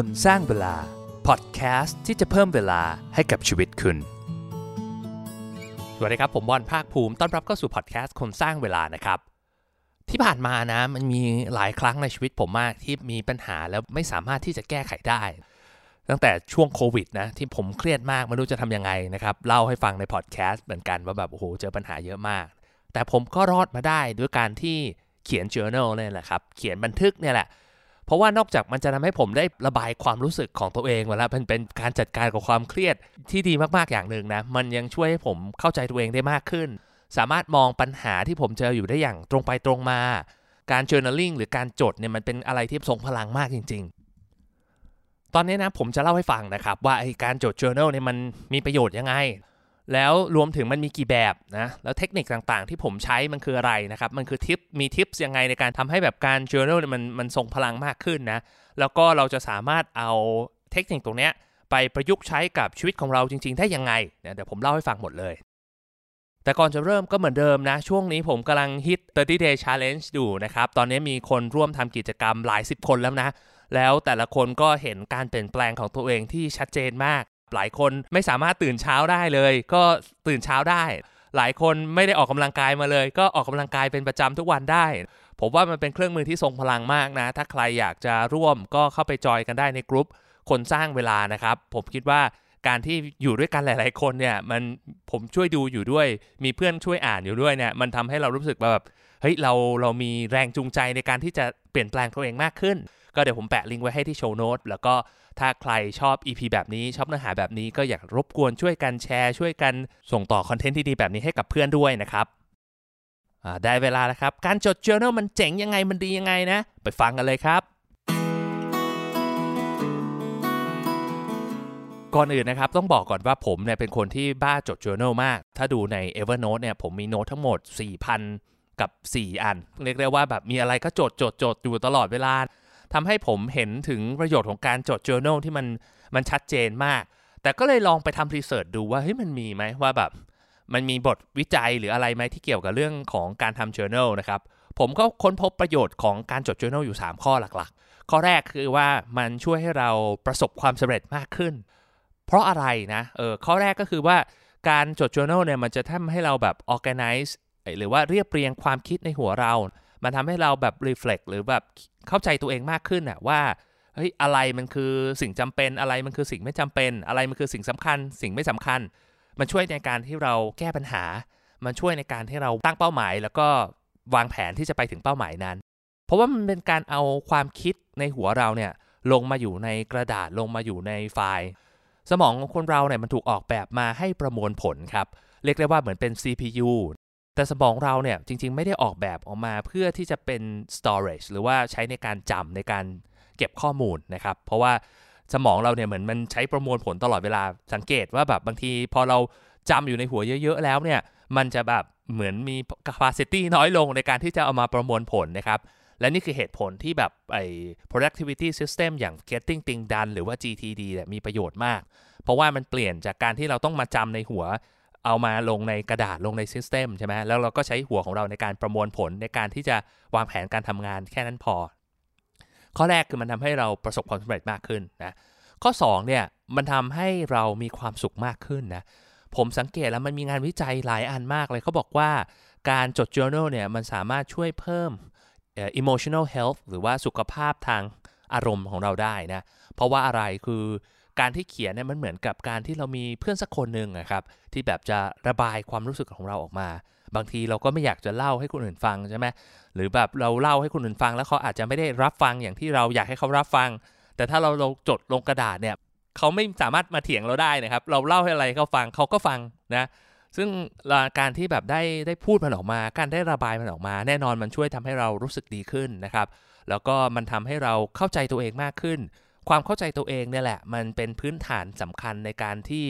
คนสร้างเวลา พอดแคสต์ที่จะเพิ่มเวลาให้กับชีวิตคุณ สวัสดีครับ ผมบอลภาคภูมิ ต้อนรับเข้าสู่พอดแคสต์คนสร้างเวลานะครับ ที่ผ่านมานะ มันมีหลายครั้งในชีวิตผมมากที่มีปัญหาแล้วไม่สามารถที่จะแก้ไขได้ ตั้งแต่ช่วงโควิดนะ ที่ผมเครียดมากไม่รู้จะทำยังไงนะครับ เล่าให้ฟังในพอดแคสต์เหมือนกันว่าแบบโอ้โหเจอปัญหาเยอะมาก แต่ผมก็รอดมาได้ด้วยการที่เขียน journal เนี่ยแหละครับ เขียนบันทึกเนี่ยแหละ เพราะว่านอกจากมันจะทำให้ผมได้ระบายความรู้สึกของตัวเองมาแล้วเป็นเป็นการจัดการกับความเครียดที่ดีมากๆอย่างหนึ่งนะ มันยังช่วยให้ผมเข้าใจตัวเองได้มากขึ้น สามารถมองปัญหาที่ผมเจออยู่ได้อย่างตรงไปตรงมา การ journaling หรือการจดเนี่ยมันเป็นอะไรที่ทรงพลังมากจริง ๆตอนนี้นะผมจะเล่าให้ฟังนะครับว่าไอ้การจด journal เนี่ยมันมีประโยชน์ยังไง แล้วรวมถึงมันมีกี่แบบนะ แล้วเทคนิคต่างๆ ที่ผมใช้มันคืออะไรนะครับ มันคือทิป มีทิปยังไงในการทำให้แบบการ journal มันมันทรงพลังมากขึ้นนะ แล้วก็เราจะสามารถเอาเทคนิคตรงเนี้ยไปประยุกต์ใช้กับชีวิตของเราจริง ๆ ได้ยังไงเนี่ยเดี๋ยวผมเล่าให้ฟังหมดเลย แต่ก่อนจะเริ่มก็เหมือนเดิมนะ ช่วงนี้ผมกำลังฮิต 30 day challenge อยู่นะครับ ตอนนี้มีคนร่วมทำกิจกรรมหลายสิบคนแล้วนะ แล้วแต่ละคนก็เห็นการเปลี่ยนแปลงของตัวเองที่ชัดเจนมาก หลายคนไม่สามารถตื่นเช้าได้เลย ก็ตื่นเช้าได้ หลายคนไม่ได้ออกกำลังกายมาเลย ก็ออกกำลังกายเป็นประจำทุกวันได้ ผมว่ามันเป็นเครื่องมือที่ทรงพลังมากนะ ถ้าใครอยากจะร่วมก็เข้าไปจอยกันได้ในกลุ่มคนสร้างเวลานะครับ ผมคิดว่าการที่อยู่ด้วยกันหลาย ๆ คนเนี่ยมันผมช่วยดูอยู่ด้วย มีเพื่อนช่วยอ่านอยู่ด้วยเนี่ยมันทำให้เรารู้สึกแบบเฮ้ยเราเรามีแรงจูงใจในการที่จะเปลี่ยนแปลงตัวเองมากขึ้น ก็เดี๋ยวผมแปะลิงก์ไว้ให้ที่โชว์โน้ตแล้วก็ ถ้าใครชอบ EP แบบนี้ชอบเนื้อหาแบบนี้ก็อยากรบกวนช่วยกันแชร์ ช่วยกันส่งต่อคอนเทนต์ที่ดีแบบนี้ให้กับเพื่อนด้วยนะครับได้เวลาแล้วครับ การจด journal มันเจ๋งยังไงมันดียังไงนะ ไปฟังกันเลยครับ ก่อนอื่นนะครับต้องบอกก่อนว่าผมเนี่ยเป็นคนที่บ้าจด journal มาก ถ้าดูใน Evernote เนี่ยผมมีโน้ตทั้งหมด 4,000 กับ 4 อัน เรียกได้ว่าแบบมีอะไรก็จดจดจดอยู่ตลอดเวลา ทำให้ผมเห็นถึงประโยชน์ของการจด journal ที่มันมันชัดเจนมาก แต่ก็เลยลองไปทำรีเสิร์ชดูว่าเฮ้ยมันมีไหมว่าแบบ มันมีบทวิจัยหรืออะไรไหมที่เกี่ยวกับเรื่องของการทำ journal นะครับ ผมก็ค้นพบประโยชน์ของการจด journal อยู่ 3 ข้อหลักๆ ข้อแรกคือว่ามันช่วยให้เราประสบความสำเร็จมากขึ้น เพราะอะไรนะเออข้อแรกก็คือว่าการจด journal เนี่ยมันจะทำให้เราแบบ organize หรือว่าเรียบเรียงความคิดในหัวเรา มันทำให้เราแบบ reflect หรือแบบเข้าใจตัวเองมากขึ้นอะว่าเฮ้ยอะไรมันคือสิ่งจำเป็นอะไรมันคือสิ่งไม่จำเป็น อะไรมันคือสิ่งสำคัญ สิ่งไม่สำคัญ มันช่วยในการที่เราแก้ปัญหา มันช่วยในการที่เราตั้งเป้าหมาย แล้วก็วางแผนที่จะไปถึงเป้าหมายนั้น เพราะว่ามันเป็นการเอาความคิดในหัวเราเนี่ยลงมาอยู่ในกระดาษลงมาอยู่ในไฟล์ สมองของคนเราเนี่ยมันถูกออกแบบมาให้ประมวลผลครับ เรียกได้ว่าเหมือนเป็น CPU แต่สมองเราเนี่ยจริง ๆ ไม่ได้ออกแบบออกมาเพื่อที่จะเป็น storage หรือว่าใช้ในการจำในการเก็บข้อมูลนะครับ เพราะว่าสมองเราเนี่ยเหมือนมันใช้ประมวลผลตลอดเวลาสังเกตว่าแบบบางทีพอเราจำอยู่ในหัวเยอะ ๆ แล้วเนี่ยมันจะแบบเหมือนมี capacity น้อยลงในการที่จะเอามาประมวลผลนะครับและนี่คือเหตุผลที่แบบไอ้ productivity system อย่าง getting things done หรือว่า GTD เนี่ยมีประโยชน์มาก เพราะว่ามันเปลี่ยนจากการที่เราต้องมาจำในหัว เอามาลงในกระดาษลงในซิสเต็มใช่ไหมแล้วเราก็ใช้หัวของเราในการประมวลผลในการที่จะวางแผนการทำงานแค่นั้นพอ ข้อแรกคือมันทำให้เราประสบความสำเร็จมากขึ้นนะข้อ2เนี่ยมันทำให้เรามีความสุขมากขึ้นนะผมสังเกตแล้วมันมีงานวิจัยหลายอันมากเลยเขาบอกว่าการจด journal เนี่ยมันสามารถช่วยเพิ่ม emotional health หรือว่าสุขภาพทางอารมณ์ของเราได้นะ เพราะว่าอะไรคือ การที่เขียนเนี่ยมันเหมือนกับการที่เรามีเพื่อนสักคนหนึ่งนะครับที่แบบจะระบายความรู้สึกของเราออกมา บางทีเราก็ไม่อยากจะเล่าให้คนอื่นฟังใช่ไหมหรือแบบเราเล่าให้คนอื่นฟัง แล้วเขาอาจจะไม่ได้รับฟังอย่างที่เราอยากให้เขารับฟัง แต่ถ้าเราเราจดลงกระดาษเนี่ยเขาไม่สามารถมาเถียงเราได้นะครับ เราเล่าให้อะไรเขาฟังเขาก็ฟังนะซึ่งการที่แบบได้ได้พูดมันออกมา การได้ระบายมันออกมา แน่นอนมันช่วยทำให้เรารู้สึกดีขึ้นนะครับ แล้วก็มันทำให้เราเข้าใจตัวเองมากขึ้น ความเข้าใจตัวเองเนี่ยแหละ มันเป็นพื้นฐานสำคัญในการที่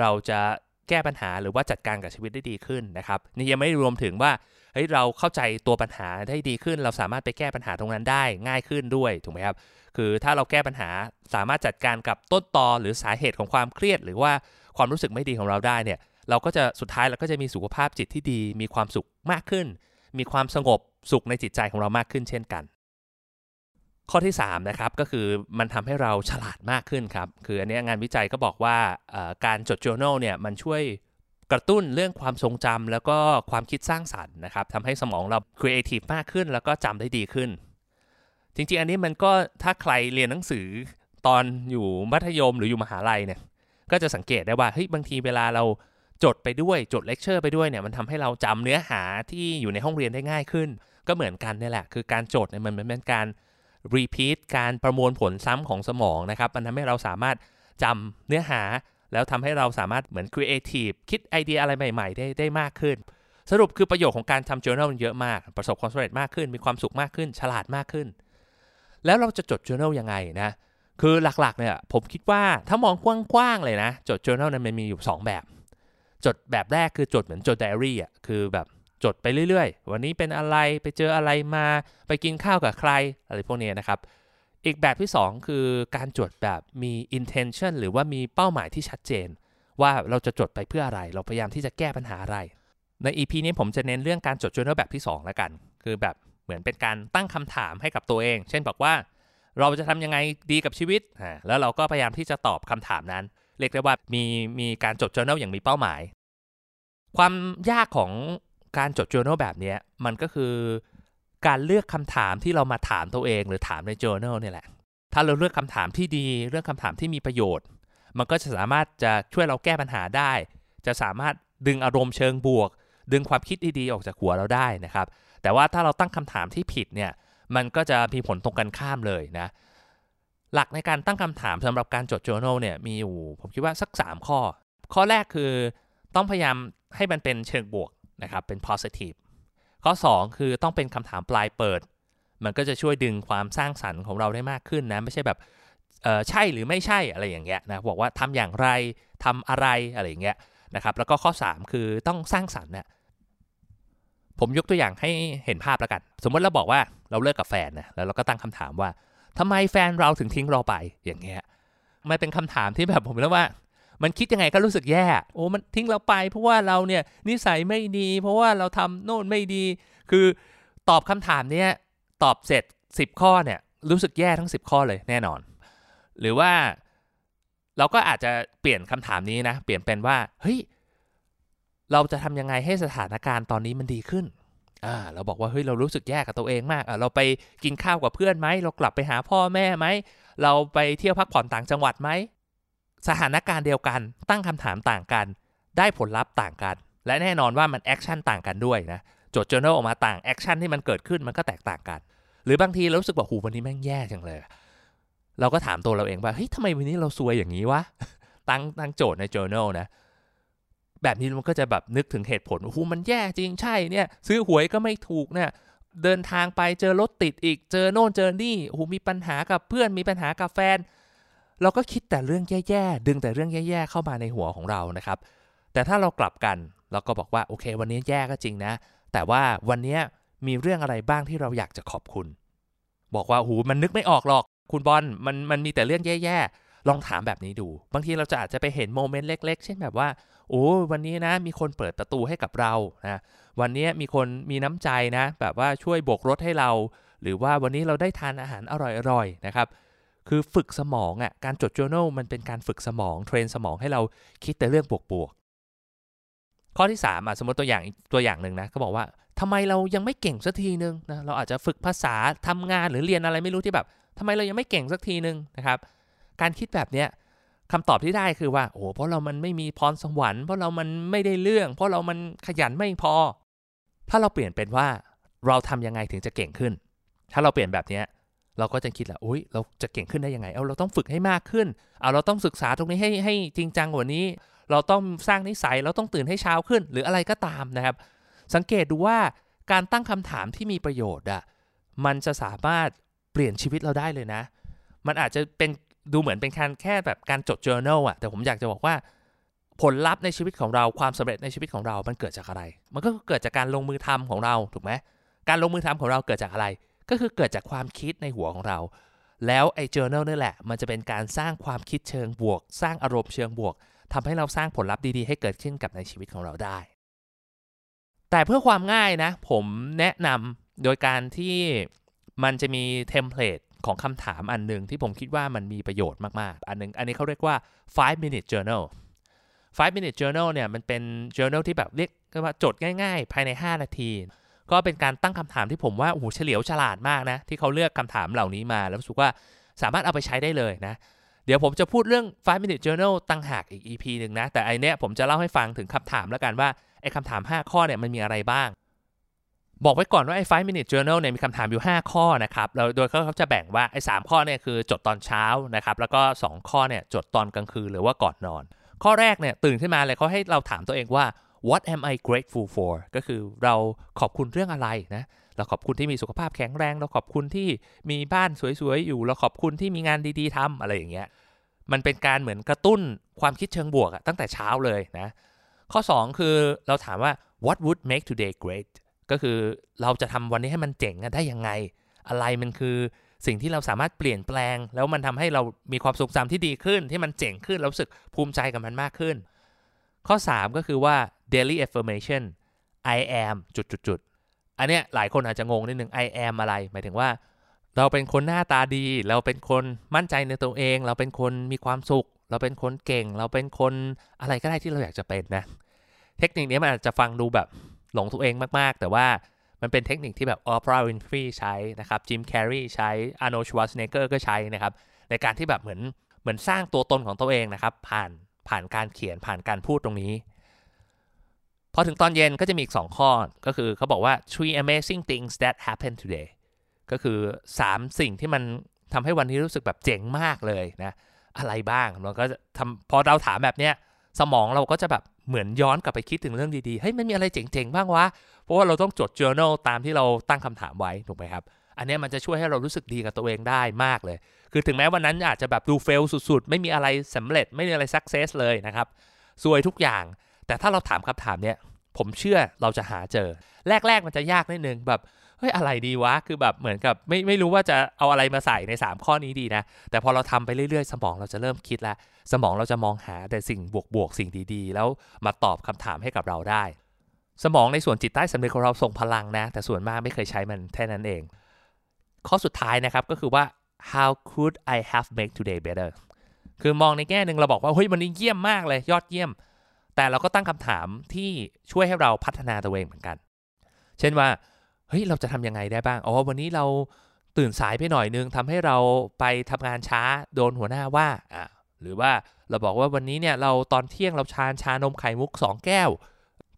เราจะแก้ปัญหาหรือว่าจัดการกับชีวิตได้ดีขึ้นนะครับนี่ยังไม่รวมถึงว่าเฮ้ยเราเข้าใจตัวปัญหาได้ดีขึ้น เราสามารถไปแก้ปัญหาตรงนั้นได้ง่ายขึ้นด้วยถูกไหมครับคือถ้าเราแก้ปัญหาสามารถจัดการกับต้นตอหรือสาเหตุของความเครียด หรือว่าความรู้สึกไม่ดีของเราได้เนี่ยเราก็จะสุดท้ายเราก็จะมีสุขภาพจิตที่ดี มีความสุขมากขึ้น มีความสงบสุขในจิตใจของเรามากขึ้นเช่นกัน ข้อที่3นะครับก็คือมันทำให้เราฉลาดมากขึ้นครับ คืออันนี้งานวิจัยก็บอกว่าการจด journal เนี่ยมันช่วยกระตุ้นเรื่องความทรงจำแล้วก็ความคิดสร้างสรรค์นะครับทำให้สมองเรา creative มากขึ้น แล้วก็จำได้ดีขึ้น จริงๆ อันนี้มันก็ถ้าใครเรียนหนังสือตอนอยู่มัธยมหรืออยู่มหาลัยเนี่ยก็จะสังเกตได้ว่าเฮ้ยบางทีเวลาเราจดไปด้วยจดเลคเชอร์ไปด้วยเนี่ยมันทำให้เราจำเนื้อหาที่อยู่ในห้องเรียนได้ง่ายขึ้น ก็เหมือนกันนี่แหละ คือการจดเนี่ยมันเป็นการ repeat การประมวลผลซ้ำของสมองนะครับ มันทำให้เราสามารถจำเนื้อหา แล้วทำให้เราสามารถเหมือน creative คิดไอเดียอะไรใหม่ ๆ ได้ได้มากขึ้น สรุปคือประโยชน์ของการทำ journal เยอะมาก ประสบความสำเร็จมากขึ้น มีความสุขมากขึ้น ฉลาดมากขึ้น แล้วเราจะจด journal ยังไงนะ คือหลักๆเนี่ยผมคิดว่าถ้ามองกว้างๆเลยนะ จด journal นั้นมันมีอยู่ 2 แบบ จดแบบแรกคือจดเหมือนจดไดอารี่อะคือแบบ จดไปเรื่อยๆ วันนี้เป็นอะไรไปเจออะไรมา ไปกินข้าวกับใคร อะไรพวกนี้นะครับ อีกแบบที่ 2 คือการจดแบบมี intention หรือว่ามีเป้าหมายที่ชัดเจน ว่าเราจะจดไปเพื่ออะไร เราพยายามที่จะแก้ปัญหาอะไร ใน EP นี้ผมจะเน้นเรื่องการจด journal แบบที่2แล้วกัน คือแบบเหมือนเป็นการตั้งคำถามให้กับตัวเอง เช่นบอกว่า เราจะทำยังไงดีกับชีวิตแล้วเราก็พยายามที่จะตอบคำถามนั้น เรียกได้ว่ามีมีการจด journal อย่างมีเป้าหมาย ความยากของ การจด journal แบบนี้มันก็คือการเลือกคำถามที่เรามาถามตัวเองหรือถามใน journal นี่แหละ ถ้าเราเลือกคำถามที่ดีเลือกคำถามที่มีประโยชน์ มันก็จะสามารถจะช่วยเราแก้ปัญหาได้ จะสามารถดึงอารมณ์เชิงบวก ดึงความคิดดีๆออกจากหัวเราได้นะครับ แต่ว่าถ้าเราตั้งคำถามที่ผิดเนี่ย มันก็จะมีผลตรงกันข้ามเลยนะ หลักในการตั้งคำถามสำหรับการจด journal เนี่ยมีอยู่ผมคิดว่าสัก 3 ข้อ ข้อแรกคือต้องพยายามให้มันเป็นเชิงบวก นะครับเป็น positive ข้อ 2 คือต้องเป็นคำถามปลายเปิด มันก็จะช่วยดึงความสร้างสรรค์ของเราได้มากขึ้นนะ ไม่ใช่แบบใช่หรือไม่ใช่อะไรอย่างเงี้ยนะบอกว่าทำอย่างไรทำอะไรอะไรอย่างเงี้ยนะครับแล้วก็ข้อ 3 คือต้องสร้างสรรค์เนี่ยผมยกตัวอย่างให้เห็นภาพแล้วกัน สมมติเราบอกว่าเราเลิกกับแฟนนะแล้วเราก็ตั้งคำถามว่าทำไมแฟนเราถึงทิ้งเราไปอย่างเงี้ยมันเป็นคำถามที่แบบผมเรียกว่า มันคิดยังไงก็รู้สึกแย่โอ้มันทิ้งเราไป เพราะว่าเราเนี่ยนิสัยไม่ดี เพราะว่าเราทำโน่นไม่ดี คือตอบคำถามเนี้ยตอบเสร็จ 10 ข้อเนี่ยรู้สึกแย่ทั้ง 10 ข้อเลยแน่นอน หรือว่าเราก็อาจจะเปลี่ยนคำถามนี้นะ เปลี่ยนเป็นว่าเฮ้ยเราจะทำยังไงให้สถานการณ์ตอนนี้มันดีขึ้นอ่าเราบอกว่าเฮ้ยเรารู้สึกแย่กับตัวเองมากอ่าเราไปกินข้าวกับเพื่อนไหมเรากลับไปหาพ่อแม่ไหมเราไปเที่ยวพักผ่อนต่างจังหวัดไหม สถานการณ์เดียวกัน ตั้งคำถามต่างกัน ได้ผลลัพธ์ต่างกัน และแน่นอนว่ามัน action ต่างกันด้วยนะจด journal ออกมาต่าง action ที่มันเกิดขึ้นมันก็แตกต่างกัน หรือบางทีเรารู้สึกว่าหูวันนี้แม่งแย่จังเลย เราก็ถามตัวเราเองว่าเฮ้ยทำไมวันนี้เราซวยอย่างนี้วะตั้งตั้งโจทย์ใน journal นะแบบนี้มันก็จะแบบนึกถึงเหตุผลโอ้โหมันแย่จริงใช่เนี่ย ซื้อหวยก็ไม่ถูกเนี่ยเดินทางไปเจอรถติดอีกเจอโน่นเจอนี่โอ้โหมีปัญหากับเพื่อนมีปัญหากับแฟน เราก็คิดแต่เรื่องแย่ๆ ดึงแต่เรื่องแย่ๆ เข้ามาในหัวของเรานะครับ แต่ถ้าเรากลับกัน เราก็บอกว่าโอเค วันนี้แย่ก็จริงนะ แต่ว่าวันนี้มีเรื่องอะไรบ้างที่เราอยากจะขอบคุณ บอกว่าหูมันนึกไม่ออกหรอก คุณบอลมันมันมีแต่เรื่องแย่ๆ ลองถามแบบนี้ดู บางทีเราจะอาจจะไปเห็นโมเมนต์เล็ก ๆ เช่นแบบว่า โอ้วันนี้นะมีคนเปิดประตูให้กับเรานะวันนี้มีคนมีน้ำใจนะ แบบว่าช่วยโบกรถให้เรา หรือว่าวันนี้เราได้ทานอาหารอร่อยๆนะครับ คือฝึกสมองอะ่ะการจด journal มันเป็นการฝึกสมอง เทรนสมองให้เราคิดแต่เรื่องบวกๆ ข้อที่3อะสมมติตัวอย่างตัวอย่างหนึ่งนะก็บอกว่าทำไมเรายังไม่เก่งสักทีนึงนะเราอาจจะฝึกภาษาทำงานหรือเรียนอะไรไม่รู้ที่แบบทำไมเรายังไม่เก่งสักทีนึงนะครับ การคิดแบบเนี้ยคำตอบที่ได้คือว่าโอ้เพราะเรามันไม่มีพรสวรรค์เพราะเรามันไม่ได้เรื่อง เพราะเรามันขยันไม่พอ ถ้าเราเปลี่ยนเป็นว่าเราทำยังไงถึงจะเก่งขึ้น ถ้าเราเปลี่ยนแบบเนี้ย เราก็จะคิดแหละอุ้ยเราจะเก่งขึ้นได้ยังไง เอาเราต้องฝึกให้มากขึ้น เอาเราต้องศึกษาตรงนี้ให้ให้จริงจังกว่านี้ เราต้องสร้างนิสัย เราต้องตื่นให้เช้าขึ้น หรืออะไรก็ตามนะครับ สังเกตดูว่าการตั้งคำถามที่มีประโยชน์อะมันจะสามารถเปลี่ยนชีวิตเราได้เลยนะ มันอาจจะเป็นดูเหมือนเป็นการแค่แบบการจด journal อะแต่ผมอยากจะบอกว่าผลลัพธ์ในชีวิตของเราความสำเร็จในชีวิตของเรา มันเกิดจากอะไร มันก็เกิดจากการลงมือทำของเราถูกไหมการลงมือทำของเราเกิดจากอะไร ก็คือเกิดจากความคิดในหัวของเรา แล้วไอ้ journal นี่แหละ มันจะเป็นการสร้างความคิดเชิงบวก สร้างอารมณ์เชิงบวกทำให้เราสร้างผลลัพธ์ดีๆ ให้เกิดขึ้นกับในชีวิตของเราได้ แต่เพื่อความง่ายนะ ผมแนะนำโดยการที่มันจะมีเทมเพลตของคำถามอันหนึ่งที่ผมคิดว่ามันมีประโยชน์มาก ๆ อันนึง อันนี้เขาเรียกว่า five minute journal five minute journal เนี่ย มันเป็น journal ที่แบบเรียกว่าจดง่าย ๆ ภายใน 5 นาที ก็เป็นการตั้งคำถามที่ผมว่าโอ้โหเฉลียวฉลาดมากนะ ที่เขาเลือกคำถามเหล่านี้มาแล้วรู้สึกว่าสามารถเอาไปใช้ได้เลยนะ เดี๋ยวผมจะพูดเรื่อง 5 minute journal ตั้งหากอีก EP หนึ่งนะ แต่อันเนี้ยผมจะเล่าให้ฟังถึงคำถามแล้วกันว่าไอ้คำถาม 5 ข้อเนี่ยมันมีอะไรบ้าง บอกไว้ก่อนว่าไอ้ 5 minute journal เนี่ยมีคำถามอยู่ 5 ข้อนะครับแล้วโดยเขาจะแบ่งว่าไอ้3ข้อเนี่ยคือจดตอนเช้านะครับ แล้วก็ 2 ข้อเนี่ยจดตอนกลางคืนหรือว่าก่อนนอน ข้อแรกเนี่ยตื่นขึ้นมาเลยเขาให้เราถามตัวเองว่า what am I grateful for ก็คือเราขอบคุณเรื่องอะไรนะ เราขอบคุณที่มีสุขภาพแข็งแรง เราขอบคุณที่มีบ้านสวยๆอยู่ เราขอบคุณที่มีงานดีๆทำอะไรอย่างเงี้ย มันเป็นการเหมือนกระตุ้นความคิดเชิงบวกตั้งแต่เช้าเลยนะ ข้อ 2 คือเราถามว่า what would make today great ก็คือเราจะทำวันนี้ให้มันเจ๋งได้ยังไง อะไรมันคือสิ่งที่เราสามารถเปลี่ยนแปลง แล้วมันทำให้เรามีความทรงจำที่ดีขึ้น ที่มันเจ๋งขึ้นเราสึกภูมิใจกับมันมากขึ้น ข้อ 3 ก็คือว่า daily affirmation I am จุดจุดจุดอันเนี้ยหลายคนอาจจะงงนิดนึง I am อะไร หมายถึงว่า เราเป็นคนหน้าตาดี เราเป็นคนมั่นใจในตัวเอง เราเป็นคนมีความสุข เราเป็นคนเก่ง เราเป็นคนอะไรก็ได้ที่เราอยากจะเป็นนะ เทคนิคนี้มันอาจจะฟังดูแบบหลงตัวเองมากๆ แต่ว่ามันเป็นเทคนิคที่แบบ Oprah Winfrey ใช้นะครับจิมแคร์รีใช้ Arnold Schwarzenegger ก็ใช้นะครับ ในการที่แบบเหมือนเหมือนสร้างตัวตนของตัวเองนะครับ ผ่านผ่านการเขียนผ่านการพูดตรงนี้ พอถึงตอนเย็นก็จะมีอีก 2 ข้อ ก็คือเขาบอกว่า three amazing things that happened today ก็คือ 3 สิ่งที่มันทำให้วันนี้รู้สึกแบบเจ๋งมากเลยนะ อะไรบ้างเราก็ทำพอเราถามแบบเนี้ยสมองเราก็จะแบบเหมือนย้อนกลับไปคิดถึงเรื่องดีๆ เฮ้ยมันมีอะไรเจ๋งๆ บ้างวะ เพราะว่าเราต้องจด journal ตามที่เราตั้งคำถามไว้ถูกไหมครับ อันนี้มันจะช่วยให้เรารู้สึกดีกับตัวเองได้มากเลย คือถึงแม้วันนั้นอาจจะแบบดูเฟลสุดๆ ไม่มีอะไรสำเร็จไม่มีอะไรสักเซสเลยนะครับซวยทุกอย่าง แต่ถ้าเราถามคำถามเนี้ยผมเชื่อเราจะหาเจอ แรก ๆ มันจะยากนิดนึงแบบเฮ้ยอะไรดีวะ คือแบบเหมือนกับไม่ไม่รู้ว่าจะเอาอะไรมาใส่ใน 3 ข้อนี้ดีนะ แต่พอเราทำไปเรื่อยๆ สมองเราจะเริ่มคิดแล้ว สมองเราจะมองหาแต่สิ่งบวกๆ สิ่งดีๆ แล้วมาตอบคำถามให้กับเราได้ สมองในส่วนจิตใต้สำนึกของเราส่งพลังนะ แต่ส่วนมากไม่เคยใช้มันแค่นั้นเอง ข้อสุดท้ายนะครับก็คือว่า how could I have make today better คือมองในแง่หนึ่งเราบอกว่าเฮ้ยวันนี้เยี่ยมมากเลยยอดเยี่ยม แต่เราก็ตั้งคำถามที่ช่วยให้เราพัฒนาตัวเองเหมือนกัน เช่นว่า เฮ้ย เราจะทำยังไงได้บ้าง อ๋อ วันนี้เราตื่นสายไปหน่อยนึงทำให้เราไปทำงานช้าโดนหัวหน้าว่า อ่า หรือว่าเราบอกว่าวันนี้เนี่ยเราตอนเที่ยงเราชาชานมไข่มุก 2 แก้ว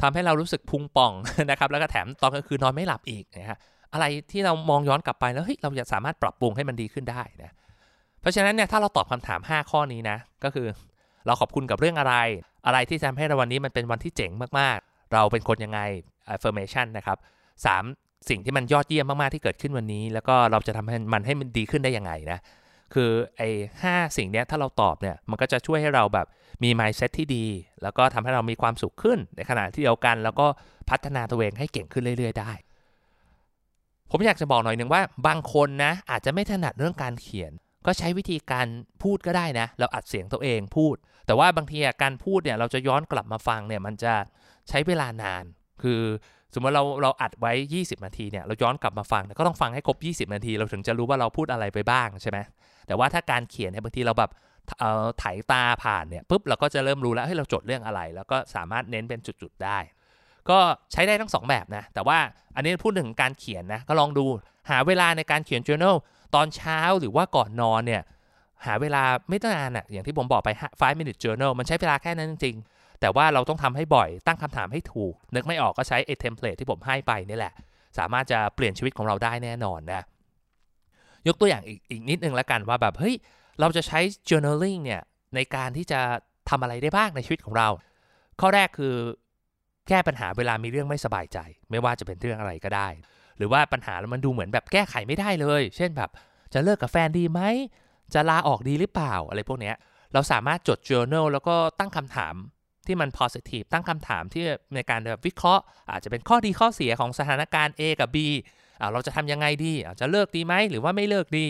ทำให้เรารู้สึกพุงป่องนะครับ แล้วก็แถมตอนกลางคืนนอนไม่หลับอีกนะฮะ อะไรที่เรามองย้อนกลับไปแล้วเฮ้ยเราจะสามารถปรับปรุงให้มันดีขึ้นได้นะ เพราะฉะนั้นเนี่ยถ้าเราตอบคำถาม 5 ข้อนี้นะ ก็คือ เราขอบคุณกับเรื่องอะไร อะไรที่ทำให้เราวันนี้มันเป็นวันที่เจ๋งมากๆ เราเป็นคนยังไง affirmation นะครับ3สิ่งที่มันยอดเยี่ยมมากๆที่เกิดขึ้นวันนี้ แล้วก็เราจะทำให้มันให้มันดีขึ้นได้ยังไงนะคือไอ้ห้าสิ่งเนี้ยถ้าเราตอบเนี่ยมันก็จะช่วยให้เราแบบมี mindset ที่ดี แล้วก็ทำให้เรามีความสุขขึ้นในขณะที่เดียวกัน แล้วก็พัฒนาตัวเองให้เก่งขึ้นเรื่อย ๆ ได้ ผมอยากจะบอกหน่อยหนึ่งว่าบางคนนะอาจจะไม่ถนัดเรื่องการเขียน ก็ใช้วิธีการพูดก็ได้นะ เราอัดเสียงตัวเองพูด แต่ว่าบางทีการพูดเนี่ยเราจะย้อนกลับมาฟังเนี่ยมันจะใช้เวลานาน คือสมมติเราเราอัดไว้ 20 นาทีเนี่ยเราย้อนกลับมาฟังก็ต้องฟังให้ครบ 20 นาที เราถึงจะรู้ว่าเราพูดอะไรไปบ้างใช่ไหมแต่ว่าถ้าการเขียนเนี่ยบางทีเราแบบเอ่อถ่ายตาผ่านเนี่ยปุ๊บเราก็จะเริ่มรู้แล้วให้เราจดเรื่องอะไร แล้วก็สามารถเน้นเป็นจุดๆได้ ก็ใช้ได้ทั้ง 2 แบบนะ แต่ว่าอันนี้พูดถึงการเขียนนะก็ลองดูหาเวลาในการเขียน journal ตอนเช้าหรือว่าก่อนนอนเนี่ยหาเวลาไม่ต้องนานอะอย่างที่ผมบอกไป 5 minute journal มันใช้เวลาแค่นั้นจริงๆ แต่ว่าเราต้องทำให้บ่อยตั้งคำถามให้ถูก นึกไม่ออกก็ใช้ไอ้เทมเพลตที่ผมให้ไปนี่แหละ สามารถจะเปลี่ยนชีวิตของเราได้แน่นอนนะยกตัวอย่างอีกอีกนิดนึงแล้วกันว่าแบบเฮ้ยเราจะใช้ journaling เนี่ยในการที่จะทำอะไรได้บ้างในชีวิตของเรา ข้อแรกคือแก้ปัญหาเวลามีเรื่องไม่สบายใจ ไม่ว่าจะเป็นเรื่องอะไรก็ได้ หรือว่าปัญหาแล้วมันดูเหมือนแบบแก้ไขไม่ได้เลย เช่นแบบ จะเลิกกับแฟนดีไหม จะลาออกดีหรือเปล่าอะไรพวกเนี้ยเราสามารถจด journal แล้วก็ตั้งคำถามที่มัน positive ตั้งคำถามที่ในการแบบวิเคราะห์ อาจจะเป็นข้อดีข้อเสียของสถานการณ์ A กับ B เราจะทำยังไงดีจะเลิกดีไหมหรือว่าไม่เลิกดี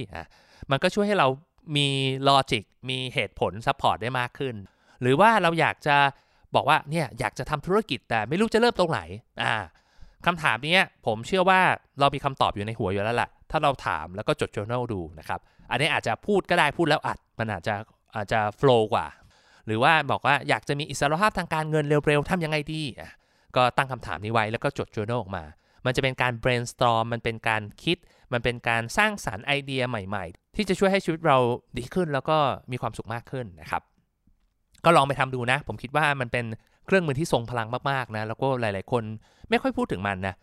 มันก็ช่วยให้เรามี logic มีเหตุผล support ได้มากขึ้น หรือว่าเราอยากจะบอกว่าเนี่ยอยากจะทำธุรกิจแต่ไม่รู้จะเริ่มตรงไหนอ่า คำถามนี้ผมเชื่อว่าเรามีคำตอบอยู่ในหัวอยู่แล้วแหละถ้าเราถามแล้วก็จด journal ดูนะครับ อันนี้อาจจะพูดก็ได้พูดแล้วอัด มันอาจจะอาจจะ flow กว่า หรือว่าบอกว่าอยากจะมีอิสรภาพทางการเงินเร็วๆทำยังไงดี ก็ตั้งคำถามนี้ไว้แล้วก็จด journal ออกมา มันจะเป็นการ brainstorm มันเป็นการคิด มันเป็นการสร้างสารรค์ไอเดียใหม่ ๆ ที่จะช่วยให้ชีวิตเราดีขึ้นแล้วก็มีความสุขมากขึ้นนะครับ ก็ลองไปทำดูนะ ผมคิดว่ามันเป็น เครื่องมือที่ทรงพลังมากๆนะแล้วก็หลาย ๆ คนไม่ค่อยพูดถึงมันนะ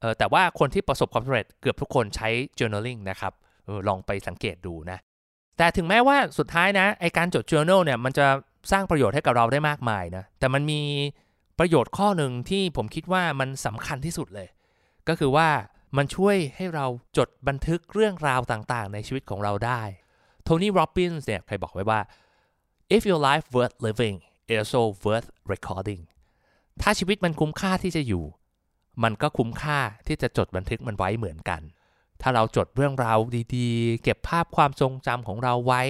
เออแต่ว่าคนที่ประสบความสำเร็จเกือบทุกคนใช้ journaling นะครับออลองไปสังเกตดูนะ แต่ถึงแม้ว่าสุดท้ายนะไอการจด journal เนี่ยมันจะสร้างประโยชน์ให้กับเราได้มากมายนะแต่มันมีประโยชน์ข้อหนึ่งที่ผมคิดว่ามันสำคัญที่สุดเลย ก็คือว่ามันช่วยให้เราจดบันทึกเรื่องราวต่างๆ ในชีวิตของเราได้โทนี่โรบินส์เนี่ยเคยบอกไว้ว่า if your life worth living also worth recording ถ้าชีวิตมันคุ้มค่าที่จะอยู่ มันก็คุ้มค่าที่จะจดบันทึกมันไว้เหมือนกัน ถ้าเราจดเรื่องราวดีๆ เก็บภาพความทรงจำของเราไว้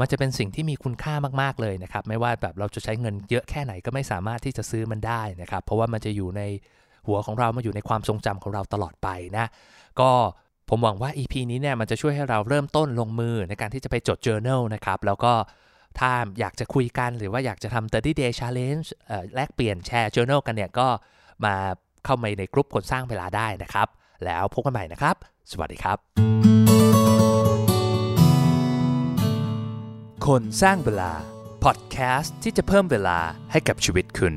มันจะเป็นสิ่งที่มีคุณค่ามากๆเลยนะครับ ไม่ว่าแบบเราจะใช้เงินเยอะแค่ไหนก็ไม่สามารถที่จะซื้อมันได้นะครับ เพราะว่ามันจะอยู่ในหัวของเรามาอยู่ในความทรงจำของเราตลอดไปนะ ก็ผมหวังว่า EP นี้เนี่ยมันจะช่วยให้เราเริ่มต้นลงมือในการที่จะไปจด journal นะครับ แล้วก็ ถ้าอยากจะคุยกันหรือว่าอยากจะทำ 30 day challenge แลกเปลี่ยนแชร์ journal กันเนี่ยก็มาเข้ามาในกลุ่มคนสร้างเวลาได้นะครับ แล้วพบกันใหม่นะครับ สวัสดีครับ คนสร้างเวลา พอดแคสต์ที่จะเพิ่มเวลาให้กับชีวิตคุณ